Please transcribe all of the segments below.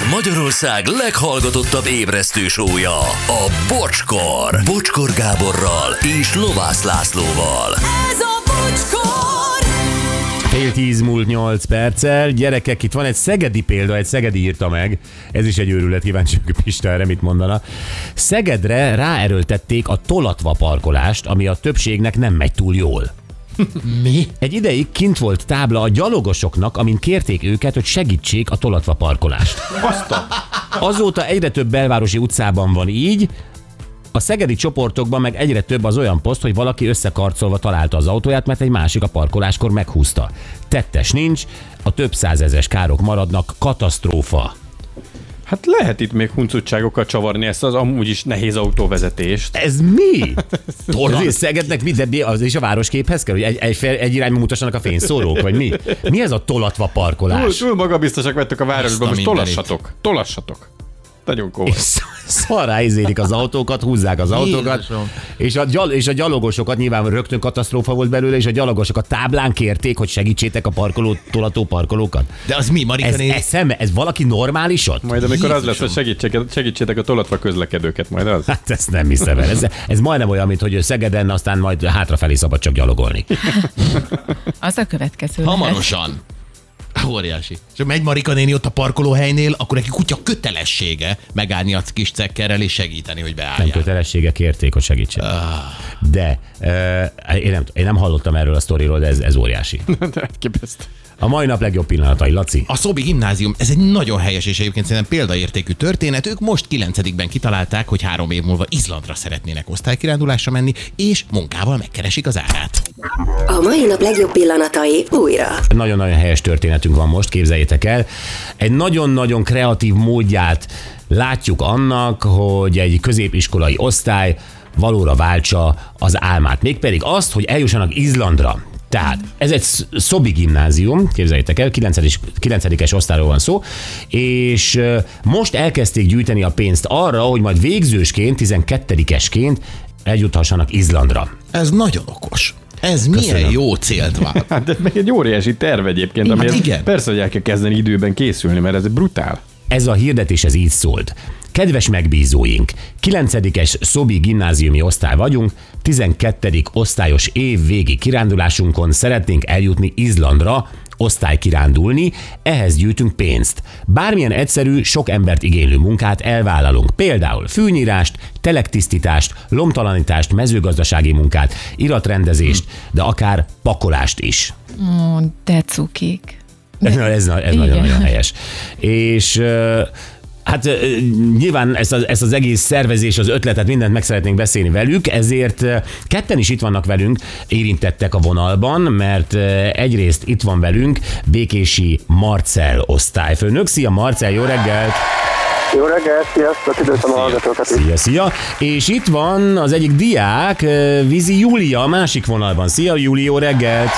Ez Magyarország leghallgatottabb ébresztő sója, a Bocskor. Bocskor Gáborral és Lovász Lászlóval. Ez a bocskor! Fél tíz múlt nyolc perccel. Gyerekek, itt van egy szegedi példa, egy szegedi írta meg. Ez is egy őrület, kíváncsi vagyok, Pista erre mit mondana. Szegedre ráerőltették a tolatva parkolást, ami a többségnek nem megy túl jól. Mi? Egy ideig kint volt tábla a gyalogosoknak, amin kérték őket, hogy segítsék a tolatva parkolást. Azóta egyre több belvárosi utcában van így, a szegedi csoportokban meg egyre több az olyan poszt, hogy valaki összekarcolva találta az autóját, mert egy másik a parkoláskor meghúzta. Tettes nincs, a több százezes károk maradnak, katasztrófa. Hát lehet itt még huncutságokkal csavarni ezt az amúgy is nehéz autóvezetést. Ez mi? Ezért Szegednek mi, de mi- az is a városképhez kell, hogy egy, egy, egy irányba mutassanak a fényszórók, vagy mi? Mi ez a tolatva Túl, parkolás? túl magabiztosak vettek a városban, most tolassatok, tolassatok. Nagyon komoly. És szarrá izélik az autókat, húzzák az autókat, Jézusom. és a, gyal, és a gyalogosokat nyilván rögtön katasztrófa volt belőle, és a gyalogosok a táblán kérték, hogy segítsétek a parkoló, tolató parkolókat. De az mi, Marika Ez, néni? ez, szeme, ez valaki normálisot? Majd amikor az lesz, hogy Jézusom. segítsétek, segítsétek a tolatva közlekedőket, majd az. Hát ezt nem hiszem el. Ez, ez majdnem olyan, mint hogy Szegeden aztán majd hátrafelé szabad csak gyalogolni. Az a következő. lehet. Óriási. És ha megy Marika néni ott a parkolóhelynél, akkor neki kutya kötelessége megállni a kis cekkerrel és segíteni, hogy Nem beállják. kötelessége kérték, hogy segítsen. De uh, én, nem, én nem hallottam erről a sztoriról, de ez, ez óriási. De elképesztő. A mai nap legjobb pillanatai, Laci. A Szobi gimnázium, ez egy nagyon helyes és egyébként szerintem példaértékű történet. Ők most 9 kitalálták, hogy három év múlva Izlandra szeretnének osztálykirándulásra menni, és munkával megkeresik az árát. A mai nap legjobb pillanatai újra. Nagyon-nagyon helyes történetünk van most, képzeljétek el. Egy nagyon-nagyon kreatív módját látjuk annak, hogy egy középiskolai osztály valóra váltsa az álmát. Mégpedig azt, hogy eljussanak Izlandra. Tehát ez egy sz- Szobi gimnázium, képzeljétek el, 9. 9. osztályról van szó, és most elkezdték gyűjteni a pénzt arra, hogy majd végzősként, 12-esként eljuthassanak Izlandra. Ez nagyon okos. Ez milyen Köszönöm. jó célt vált. Hát ez meg egy óriási terv egyébként, Hát amiért igen. persze, hogy el kell kezdeni időben készülni, mert ez brutál. Ez a hirdetés ez így szólt. Kedves megbízóink, 9-es Szobi gimnáziumi osztály vagyunk, 12. osztályos év végi kirándulásunkon szeretnénk eljutni Izlandra, osztálykirándulni, ehhez gyűjtünk pénzt. Bármilyen egyszerű, sok embert igénylő munkát elvállalunk. Például fűnyírást, telektisztítást, lomtalanítást, mezőgazdasági munkát, iratrendezést, de akár pakolást is. Ó, de cukik. Ez, ez, ez nagyon-nagyon helyes. És Hát nyilván ezt az, ezt az egész szervezés, az ötletet, mindent meg szeretnénk beszélni velük, ezért ketten is itt vannak velünk, érintettek a vonalban, mert egyrészt itt van velünk Békési Marcel osztályfőnök. Szia Marcel, jó reggelt! Jó reggelt, sziasztok, üdvözlöm a hallgatókat. Szia, szia! És itt van az egyik diák, Vizi Júlia, a másik vonalban. Szia Júli, jó reggelt!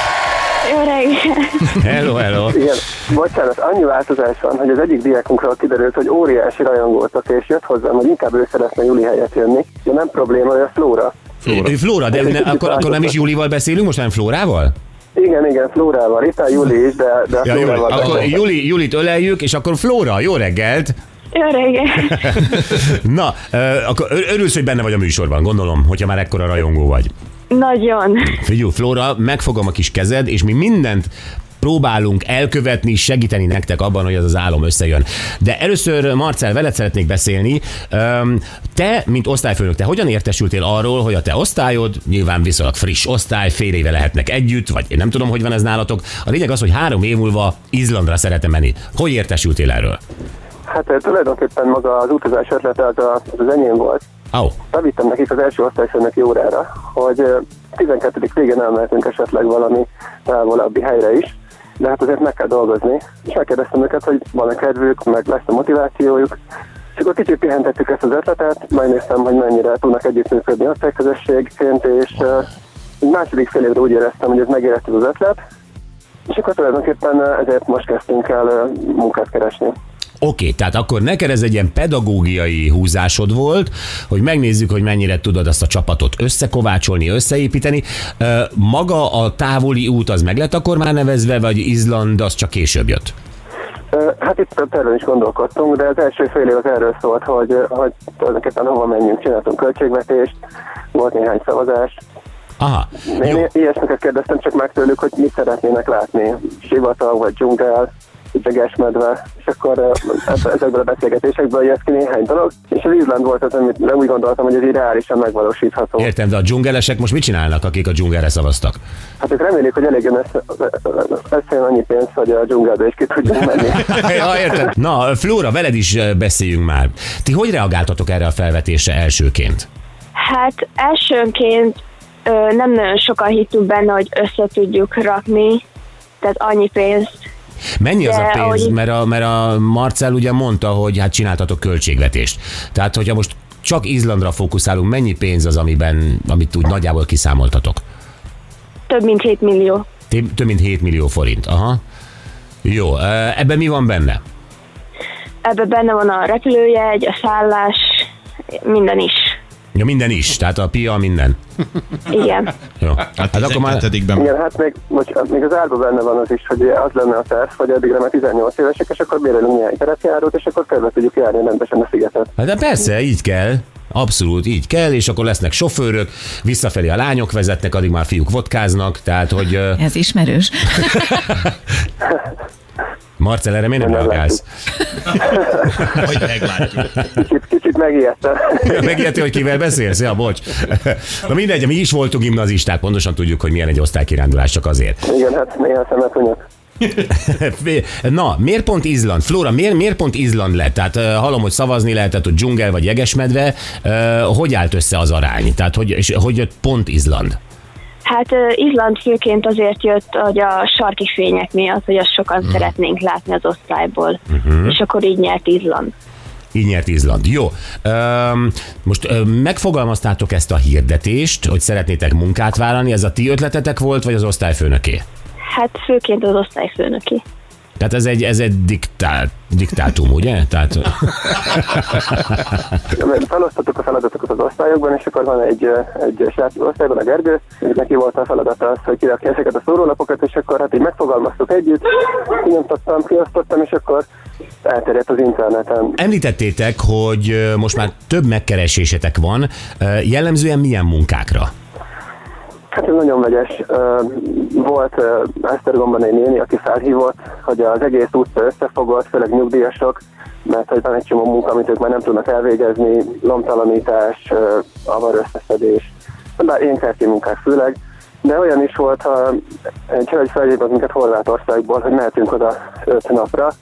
Jó reggelt! Hello, hello! Igen, bocsánat, annyi változás van, hogy az egyik diákunkról kiderült, hogy óriási rajongótok, és jött hozzám, hogy inkább ő szeretne Juli helyett jönni. Ja, nem probléma, ő a Flóra. Flóra, ő Flóra de ne, akkor, akkor nem is Júlival beszélünk, most nem Flórával? Igen, igen, Flórával. Itt a Juli is, de, de a Ja, jó, Flórával. akkor beszélek. Juli, Julit öleljük, és akkor Flóra, jó reggelt! Jó reggelt! Na, akkor ör- örülsz, hogy benne vagy a műsorban, gondolom, hogyha már ekkora rajongó vagy. Nagyon. Figyelj, Flóra, megfogom a kis kezed, és mi mindent próbálunk elkövetni, segíteni nektek abban, hogy ez az álom összejön. De először, Marcel, veled szeretnék beszélni. Te, mint osztályfőnök, te hogyan értesültél arról, hogy a te osztályod, nyilván viszonylag friss osztály, fél éve lehetnek együtt, vagy én nem tudom, hogy van ez nálatok. A lényeg az, hogy három év múlva Izlandra szeretem menni. Hogy értesültél erről? Hát eh, tulajdonképpen maga az utazás ötlete az, a, az, az enyém volt. Oh, Bevittem nekik az első osztályfőnöki órára, hogy eh, 12. végén elmehetünk esetleg valami távolabbi helyre is, de hát azért meg kell dolgozni. És megkérdeztem őket, hogy van-e kedvük, meg lesz a motivációjuk. És akkor kicsit pihentettük ezt az ötletet, megnéztem, hogy mennyire tudnak együttműködni osztályközösségként, és uh, második fél évre úgy éreztem, hogy ez megérett ez az ötlet, és akkor tulajdonképpen ezért most kezdtünk el munkát keresni. Oké, tehát akkor neked ez egy ilyen pedagógiai húzásod volt, hogy megnézzük, hogy mennyire tudod azt a csapatot összekovácsolni, összeépíteni. Maga a távoli út az meg lett akkor már nevezve, vagy Izland az csak később jött? Hát itt több terven is gondolkodtunk, de az első fél év az erről szólt, hogy, hogy tulajdonképpen hova menjünk, csináltunk költségvetést, volt néhány szavazás. Aha, Én jó. ilyesmiket kérdeztem csak meg tőlük, hogy mit szeretnének látni. Sivatag vagy dzsungel, medve, és akkor ezekből a beszélgetésekből jött ki néhány dolog, és az Izland volt az, amit úgy gondoltam, hogy ez így reálisan megvalósítható. Értem, de a dzsungelesek most mit csinálnak, akik a dzsungelre szavaztak? Hát ők remélik, hogy elég összejön annyi pénz, hogy a dzsungelbe is ki tudjunk menni. ja, értem. Na, Flóra, veled is beszéljünk már. Ti hogy reagáltatok erre a felvetésre elsőként? Hát elsőnként ö, nem nagyon sokan hittünk benne, hogy össze tudjuk rakni, tehát annyi pénzt. Mennyi az De a pénz? ahogy- Mert a, mert a Marcel ugye mondta, hogy hát csináltatok költségvetést. Tehát, hogyha most csak Izlandra fókuszálunk, mennyi pénz az, amiben, amit úgy nagyjából kiszámoltatok? Több mint 7 millió. Több mint 7 millió forint. Aha. Jó, ebben mi van benne? Ebben benne van a repülőjegy, a szállás, minden is. Ja, minden is, tehát a pia, minden. Igen. Jó. Hát, Hát akkor már 12-ben Igen, hát még, bocsánat, még az árban benne van az is, hogy az lenne a terv, hogy addigra már 18 évesek, és akkor bérelünk néhány terepjárót, és akkor körbe tudjuk járni rendesen a szigetet. Hát de persze, így kell. Abszolút így kell, és akkor lesznek sofőrök, visszafelé a lányok vezetnek, addig már fiúk vodkáznak, tehát hogy Ez ismerős. Marcel, erre miért nem Nem reagálsz? Hogy meglátjuk. Kicsit, kicsit megijedtem. Megérti, hogy kivel beszélsz? Ja, bocs. Na mindegy, mi is voltunk gimnazisták, pontosan tudjuk, hogy milyen egy osztálykirándulás, csak azért. Igen, hát néha szemet hunyok. Na, miért pont Izland? Flóra, miért, miért pont Izland lett? Tehát uh, hallom, hogy szavazni lehetett, hogy dzsungel vagy jegesmedve. Uh, hogy állt össze az arány? Tehát hogy, és hogy jött pont Izland? Hát ö, Izland főként azért jött, hogy a sarki fények miatt, hogy azt sokan szeretnénk látni az osztályból. És akkor így nyert Izland. Így nyert Izland. Jó. Öm, most ö, megfogalmaztátok ezt a hirdetést, hogy szeretnétek munkát vállalni. Ez a ti ötletetek volt, vagy az osztályfőnöké? Hát főként az osztályfőnöki. Tehát ez egy, ez egy diktál, diktátum, ugye? Tehát, Felosztottuk a feladatokat az osztályokban, és akkor van egy, egy srác osztályban, a Gergő, és neki volt a feladata az, hogy kirakja ezeket a szórólapokat, és akkor hát így megfogalmaztuk együtt, kinyomtattam, kiosztottam, és akkor elterjedt az interneten. említettétek, hogy most már több megkeresésetek van. Jellemzően milyen munkákra? Hát ez nagyon vegyes. Volt Esztergomban egy néni, aki felhívott, hogy az egész utca összefogott, főleg nyugdíjasok, mert hogy van egy csomó munka, amit ők már nem tudnak elvégezni, lomtalanítás, avar összeszedés, bár én kerti munkák főleg, de olyan is volt, ha egy hölgy felhívott minket Horvátországból, hogy mehetünk oda öt napra,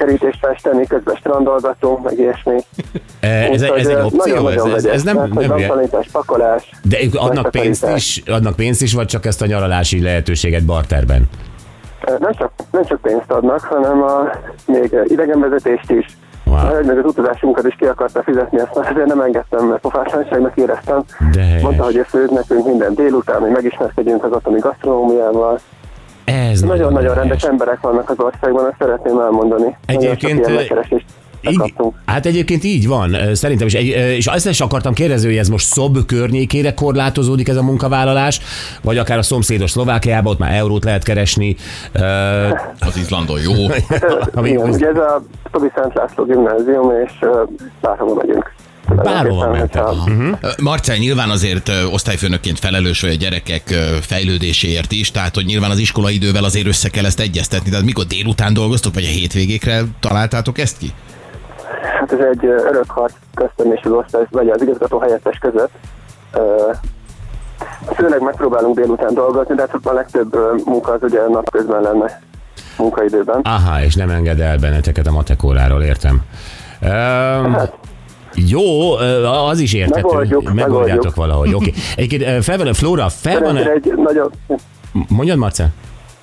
kerítést festeni, közben strandolgatunk, meg ilyesmi. Ez, ez egy opció? Ez, ez, ez nem, nem hülye. lomtalanítás, pakolás, De adnak pénzt is, adnak pénzt is, vagy csak ezt a nyaralási lehetőséget barterben? Nem csak, nem csak pénzt adnak, hanem a, még idegenvezetést is. Wow. Meg az utazásunkat is ki akarta fizetni, ezt már azért nem engedtem, mert pofátlanságnak éreztem. De. Mondta, hogy ő főz nekünk minden délután, hogy megismerkedjünk az ottani gasztronómiával. Ez Nagyon-nagyon rendes helyes. emberek vannak az országban, ezt szeretném elmondani. Egyébként, Nagyon Így, kaptunk. hát egyébként így van, szerintem is. Egy, és azt is akartam kérdezni, hogy ez most Szob környékére korlátozódik ez a munkavállalás, vagy akár a szomszédos Szlovákiában, ott már eurót lehet keresni. Az Izlandon jó. ami, Igen, ugye ez a Tobi Szent László gimnázium, és bárhova megyünk. Bárhova mentek. Mhm. Marcel nyilván azért osztályfőnökként felelős vagy a gyerekek fejlődéséért is, tehát hogy nyilván az iskola idővel azért össze kell ezt egyeztetni. Tehát mikor délután dolgoztok, vagy a hétvégékre találtátok ezt ki? Hát ez egy örök harc köztem és az osztály, vagy az igazgató helyettes között. Főleg megpróbálunk délután dolgozni, de hát a legtöbb munka az ugye napközben lenne munkaidőben. Aha, és nem enged el benneteket a matekóráról, értem. Um, jó, az is értető. Megoldjuk, Megoldjátok megoldjuk. valahogy. Oké. Egyébként ö, fel van, Flóra, fel van, Szerencsére egy nagyon, mondjad Marcel?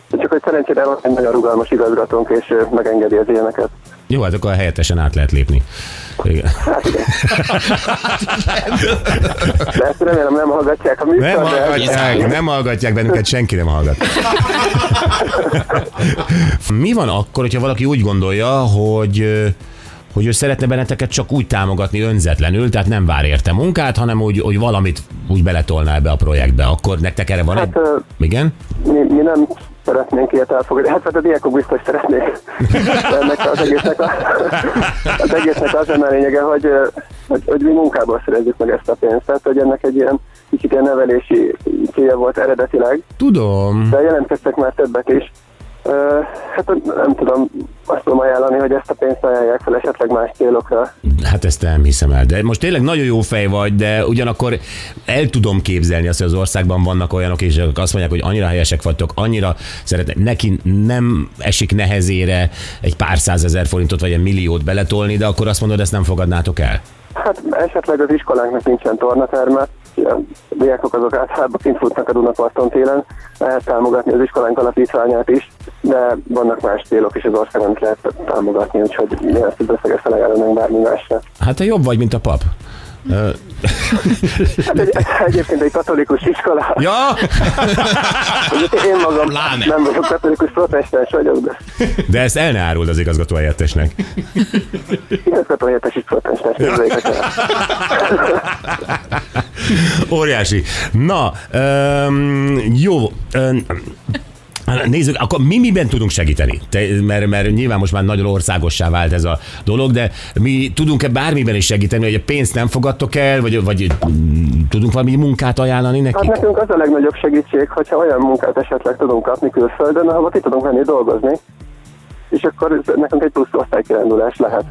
csak hogy szerencsére van egy nagyon rugalmas igazgatónk, és megengedi az ilyeneket. Jó, hát akkor helyettesen át lehet lépni. Igen. Hát. De ezt remélem nem hallgatják a műsor, Nem hallgatják, nem hallgatják bennünket, senki nem hallgat. Mi van akkor, hogyha valaki úgy gondolja, hogy hogy ő szeretne benneteket csak úgy támogatni önzetlenül, tehát nem vár érte munkát, hanem úgy, hogy valamit úgy beletolná ebbe a projektbe, akkor nektek erre van egy... Hát ö, Igen? mi, mi nem szeretnénk ilyet elfogadni. Hát, hát a diákok biztos szeretnék. Ennek az egésznek, a, az egésznek az a lényege, hogy, hogy, hogy mi munkából szerezzük meg ezt a pénzt. Tehát, hogy ennek egy ilyen kicsit ilyen nevelési célja volt eredetileg, Tudom. de jelentkeztek már többek is. Hát nem tudom, azt tudom ajánlani, hogy ezt a pénzt ajánlják fel esetleg más célokra. Hát ezt nem hiszem el. De most tényleg nagyon jó fej vagy, de ugyanakkor el tudom képzelni azt, hogy az országban vannak olyanok, és azt mondják, hogy annyira helyesek vagytok, annyira szeretnek, neki nem esik nehezére egy pár százezer forintot vagy egy milliót beletolni, de akkor azt mondod, ezt nem fogadnátok el. Hát esetleg az iskolánknak nincsen tornaterme, diákok azok általában kint futnak a Dunaparton télen, lehet támogatni az iskolánk alapítványát is, de vannak más célok is az országon, amit lehet támogatni, úgyhogy mi ezt az összeget felajánlanánk bármi másra. Hát te jobb vagy, mint a pap. Hát egy, egyébként egy katolikus iskola, Ja, én magam Pláne. nem vagyok katolikus protestáns vagyok, de de ezt el ne áruld az igazgató helyettesnek. igazgató helyettes is protestáns. Óriási. Na, öm, jó. Öm, Nézzük, akkor mi miben tudunk segíteni? Te, mert, mert nyilván most már nagyon országossá vált ez a dolog, de mi tudunk-e bármiben is segíteni, hogy a pénzt nem fogadtok el, vagy, vagy mm, tudunk valami munkát ajánlani Hát neki? nekünk az a legnagyobb segítség, hogyha olyan munkát esetleg tudunk kapni külföldön, ahol ki tudunk menni dolgozni, és akkor nekünk egy plusz osztálykirándulás lehet.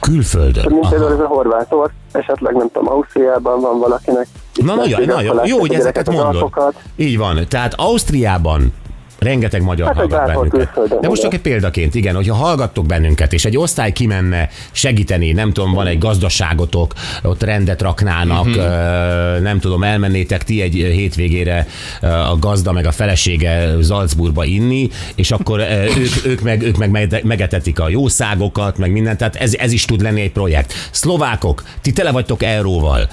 Külföldön. Mint például ez a horvátor, esetleg nem tudom, Ausztriában van valakinek. Na, nagyon, nagyon. Jó, hogy ezeket mondod. Így van. Tehát Ausztriában rengeteg magyar Hát, hallgat bennünket. külföldön, De most csak egy példaként, igen, hogyha hallgattok bennünket, és egy osztály kimenne segíteni, nem tudom, van egy gazdaságotok, ott rendet raknának, Mhm. ö, nem tudom, elmennétek ti egy hétvégére a gazda meg a felesége Salzburgba inni, és akkor ők, ők, meg, ők meg mege- megetetik a jószágokat, meg mindent, tehát ez, ez is tud lenni egy projekt. Szlovákok, ti tele vagytok euróval.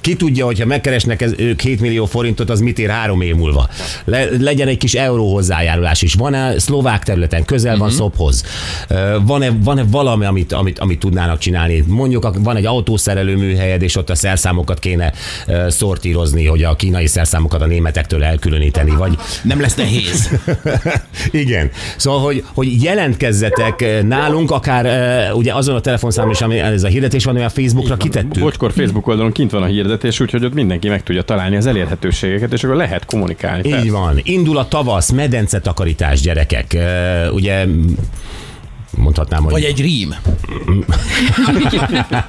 Ki tudja, hogyha megkeresnek ez, ők 7 millió forintot, az mit ér három év múlva. Le, legyen egy kis euró hozzájárulás is. Van-e szlovák területen, közel van Szophoz? Ö, Van-e, van-e valami, amit, amit, amit tudnának csinálni? Mondjuk van egy autószerelő műhelyed, és ott a szerszámokat kéne szortírozni, hogy a kínai szerszámokat a németektől elkülöníteni, vagy Nem lesz nehéz. igen. Szóval, hogy, hogy jelentkezzetek nálunk, akár ugye azon a telefonszámon is, ami ez a hirdetés van, a Facebookra kitettük. Bocskor Facebook oldalon kint van a hirdetés, úgyhogy ott mindenki meg tudja találni az elérhetőségeket, és akkor lehet kommunikálni. Így van. Indul a tavasz, medence takarítás, gyerekek. Ugye mondhatnám, hogy... Vagy egy rím.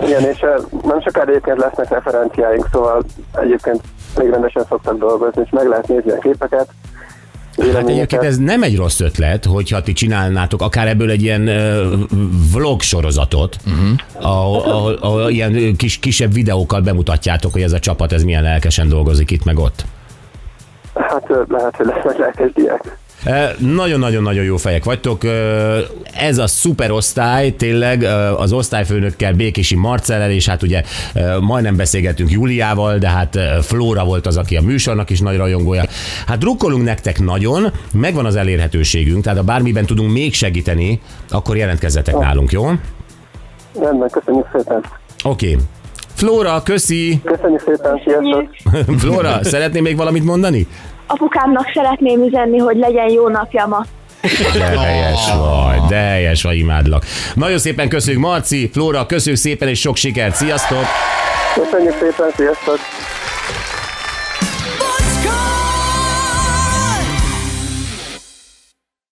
Igen, és nem sokára egyébként lesznek referenciáink, szóval egyébként még rendesen szoktak dolgozni, és meg lehet nézni a képeket. Hát egyébként ez nem egy rossz ötlet, hogyha ti csinálnátok akár ebből egy ilyen vlog sorozatot, uh-huh. ahol, ahol, ahol ilyen kis, kisebb videókkal bemutatjátok, hogy ez a csapat ez milyen lelkesen dolgozik itt meg ott. Hát lehet, hogy lesznek lelkes diák. Nagyon-nagyon-nagyon jó fejek vagytok. Ez a szuper osztály, tényleg az osztályfőnökkel, Békési Marcellel, és hát ugye majdnem beszélgetünk Júliával, de hát Flóra volt az, aki a műsornak is nagy rajongója. Hát drukkolunk nektek nagyon, megvan az elérhetőségünk, tehát ha bármiben tudunk még segíteni, akkor jelentkezzetek nálunk, jó? Rendben, köszönjük szépen. Oké. Okay. Flóra, köszi! Köszönjük szépen, sziasztok! Flóra, szeretném még valamit mondani? Apukámnak szeretném üzenni, hogy legyen jó napja ma. De helyes vagy, de helyes vagy, imádlak. Nagyon szépen köszönjük, Marci, Flóra, köszönjük szépen, és sok sikert, sziasztok! Köszönjük szépen, sziasztok!